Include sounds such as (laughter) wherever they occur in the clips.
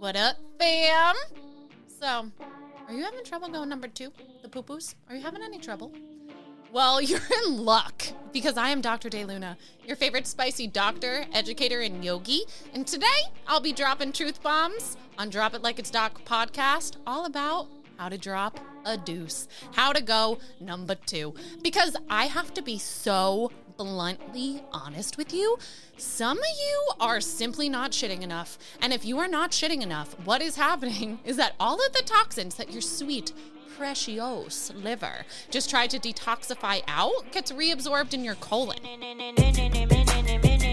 What up, fam? So, are you having trouble going number two? The poo poos? Are you having any trouble? Well, (laughs) you're in luck because I am Dr. De Luna, your favorite spicy doctor, educator, and yogi. And today I'll be dropping truth bombs on Drop It Like It's Doc podcast, all about how to drop a deuce, how to go number two. Because I have to be so bluntly honest with you. Some of you are simply not shitting enough. And if you are not shitting enough, what is happening (laughs) is that all of the toxins that your sweet, precious liver just tried to detoxify out gets reabsorbed in your colon. (laughs)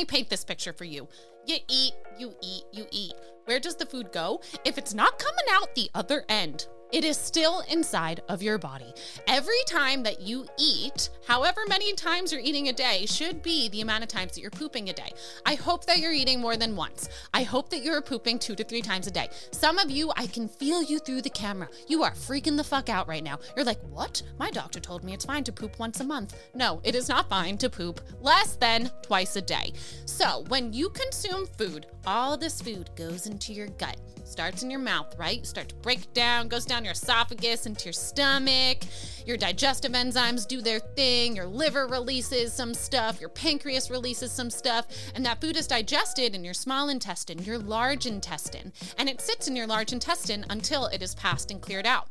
me paint this picture for you. You eat, you eat, you eat. Where does the food go? If it's not coming out the other end, it is still inside of your body. Every time that you eat, however many times you're eating a day, should be the amount of times that you're pooping a day. I hope that you're eating more than once. I hope that you're pooping two to three times a day. Some of you, I can feel you through the camera. You are freaking the fuck out right now. You're like, what? My doctor told me it's fine to poop once a month. No, it is not fine to poop less than twice a day. So when you consume food, all this food goes into your gut starts in your mouth, right? Start to break down, goes down your esophagus into your stomach. Your digestive enzymes do their thing. Your liver releases some stuff. Your pancreas releases some stuff. And that food is digested in your small intestine, your large intestine. And it sits in your large intestine until it is passed and cleared out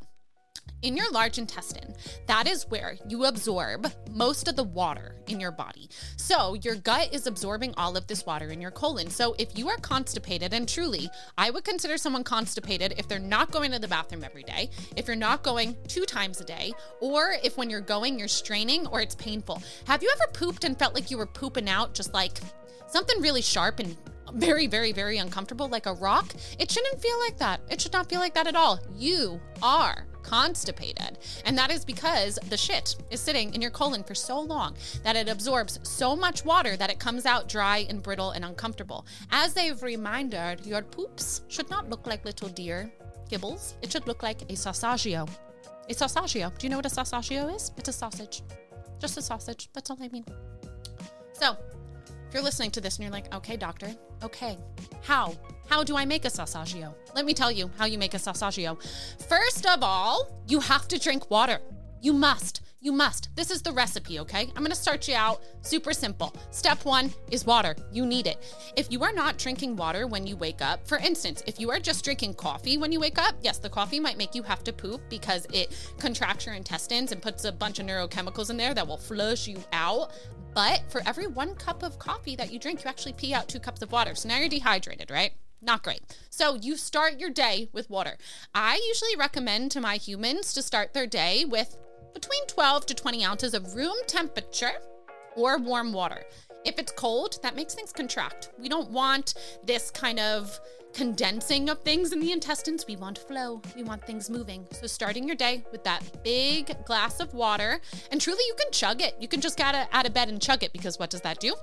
in your large intestine, that is where you absorb most of the water in your body. So, your gut is absorbing all of this water in your colon. So, if you are constipated, and truly, I would consider someone constipated if they're not going to the bathroom every day, if you're not going two times a day, or if when you're going, you're straining or it's painful. Have you ever pooped and felt like you were pooping out just like something really sharp and very, very, very uncomfortable, like a rock? It shouldn't feel like that. It should not feel like that at all. You are constipated. And that is because the shit is sitting in your colon for so long that it absorbs so much water that it comes out dry and brittle and uncomfortable. As a reminder, your poops should not look like little deer gibbles. It should look like a sausagio. A sausagio. Do you know what a sausagio is? It's a sausage. Just a sausage. That's all I mean. So, if you're listening to this and you're like, okay, doctor, okay, how? How do I make a sausaggio? Let me tell you how you make a sausaggio. First of all, you have to drink water. You must. You must. This is the recipe, okay? I'm gonna start you out super simple. Step one is water. You need it. If you are not drinking water when you wake up, for instance, if you are just drinking coffee when you wake up, yes, the coffee might make you have to poop because it contracts your intestines and puts a bunch of neurochemicals in there that will flush you out. But for every one cup of coffee that you drink, you actually pee out two cups of water. So now you're dehydrated, right? Not great. So you start your day with water. I usually recommend to my humans to start their day with between 12 to 20 ounces of room temperature or warm water. If it's cold, that makes things contract. We don't want this kind of condensing of things in the intestines. We want flow. We want things moving. So starting your day with that big glass of water, and truly you can chug it. You can just get out of bed and chug it because what does that do?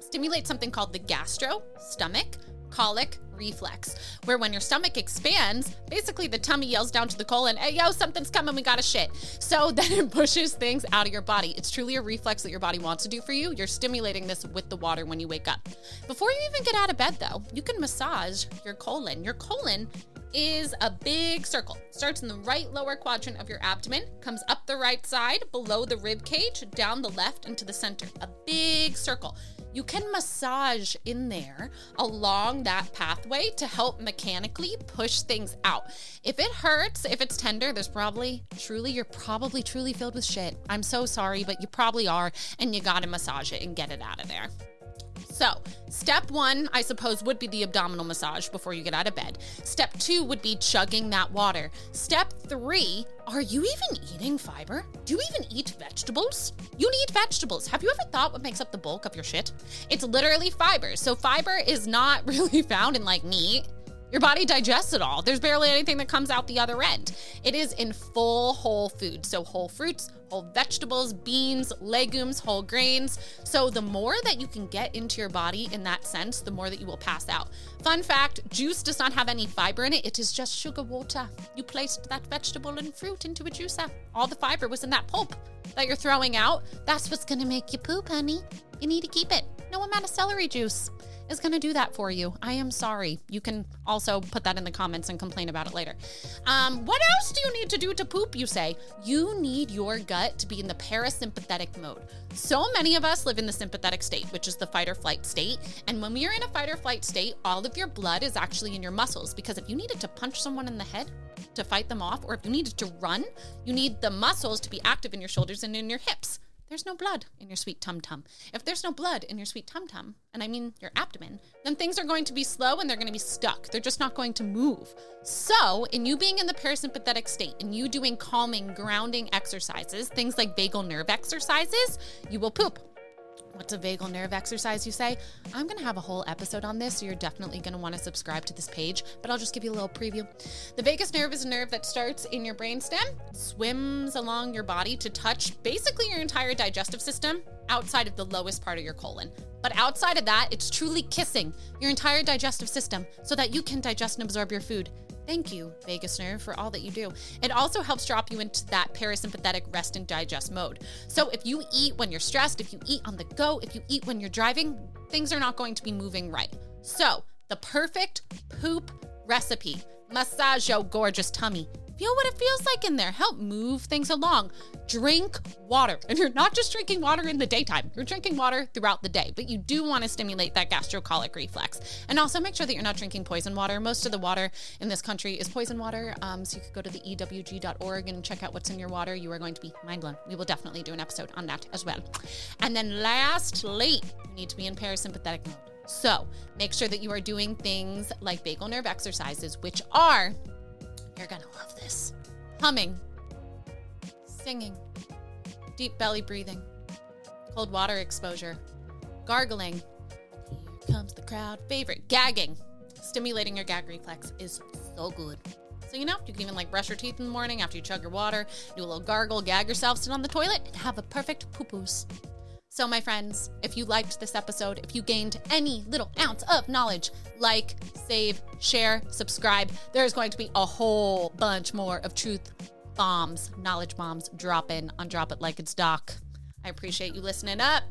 Stimulate something called the gastro stomach colic reflex, where when your stomach expands, basically the tummy yells down to the colon, hey, yo, something's coming, we gotta shit. So (laughs) then it pushes things out of your body. It's truly a reflex that your body wants to do for you. You're stimulating this with the water when you wake up. Before you even get out of bed, though, you can massage your colon. Your colon is a big circle. Starts in the right lower quadrant of your abdomen, comes up the right side, below the rib cage, down the left, and to the center. A big circle you can massage in there along that pathway to help mechanically push things out. If it hurts, if it's tender, there's probably truly, you're probably truly filled with shit. I'm so sorry, but you probably are, and you gotta massage it and get it out of there. So, step one, I suppose, would be the abdominal massage before you get out of bed. Step two would be chugging that water. Step three, are you even eating fiber? Do you even eat vegetables? You need vegetables. Have you ever thought what makes up the bulk of your shit? It's literally fiber. So, fiber is not (laughs) really found in like meat Your body digests it all. There's barely anything that comes out the other end. It is in full whole food. So, whole fruits, whole vegetables, beans, legumes, whole grains. So, the more that you can get into your body in that sense, the more that you will pass out. Fun fact juice does not have any fiber in it, it is just sugar water. You placed that vegetable and fruit into a juicer. All the fiber was in that pulp that you're throwing out. That's what's gonna make you poop, honey. You need to keep it. No amount of celery juice is going to do that for you. I am sorry. You can also put that in the comments and complain about it later. Um, what else do you need to do to poop, you say? You need your gut to be in the parasympathetic mode. So many of us live in the sympathetic state, which is the fight or flight state. And when we are in a fight or flight state, all of your blood is actually in your muscles because if you needed to punch someone in the head, to fight them off, or if you needed to run, you need the muscles to be active in your shoulders and in your hips there's no blood in your sweet tum tum. If there's no blood in your sweet tum tum, and I mean your abdomen, then things are going to be slow and they're going to be stuck. They're just not going to move. So, in you being in the parasympathetic state and you doing calming, grounding exercises, things like vagal nerve exercises, you will poop. What's a vagal nerve exercise, you say? I'm going to have a whole episode on this, so you're definitely going to want to subscribe to this page, but I'll just give you a little preview. The vagus nerve is a nerve that starts in your brainstem, swims along your body to touch basically your entire digestive system outside of the lowest part of your colon. But outside of that, it's truly kissing your entire digestive system so that you can digest and absorb your food. Thank you, vagus nerve, for all that you do. It also helps drop you into that parasympathetic rest and digest mode. So if you eat when you're stressed, if you eat on the go, if you eat when you're driving, things are not going to be moving right. So, the perfect poop recipe massage your gorgeous tummy Feel what it feels like in there. Help move things along. Drink water. And you're not just drinking water in the daytime, you're drinking water throughout the day, but you do want to stimulate that gastrocolic reflex. And also make sure that you're not drinking poison water. Most of the water in this country is poison water. Um, so you could go to the EWG.org and check out what's in your water. You are going to be mind blown. We will definitely do an episode on that as well. And then lastly, you need to be in parasympathetic mode. So make sure that you are doing things like vagal nerve exercises, which are you're gonna love this. Humming, singing, deep belly breathing, cold water exposure, gargling. Here comes the crowd favorite, gagging. Stimulating your gag reflex is so good. So, you know, you can even like brush your teeth in the morning after you chug your water, do a little gargle, gag yourself, sit on the toilet, and have a perfect poo poos. So, my friends, if you liked this episode, if you gained any little ounce of knowledge, like, save, share, subscribe. There's going to be a whole bunch more of truth bombs, knowledge bombs dropping on Drop It Like It's Doc. I appreciate you listening up.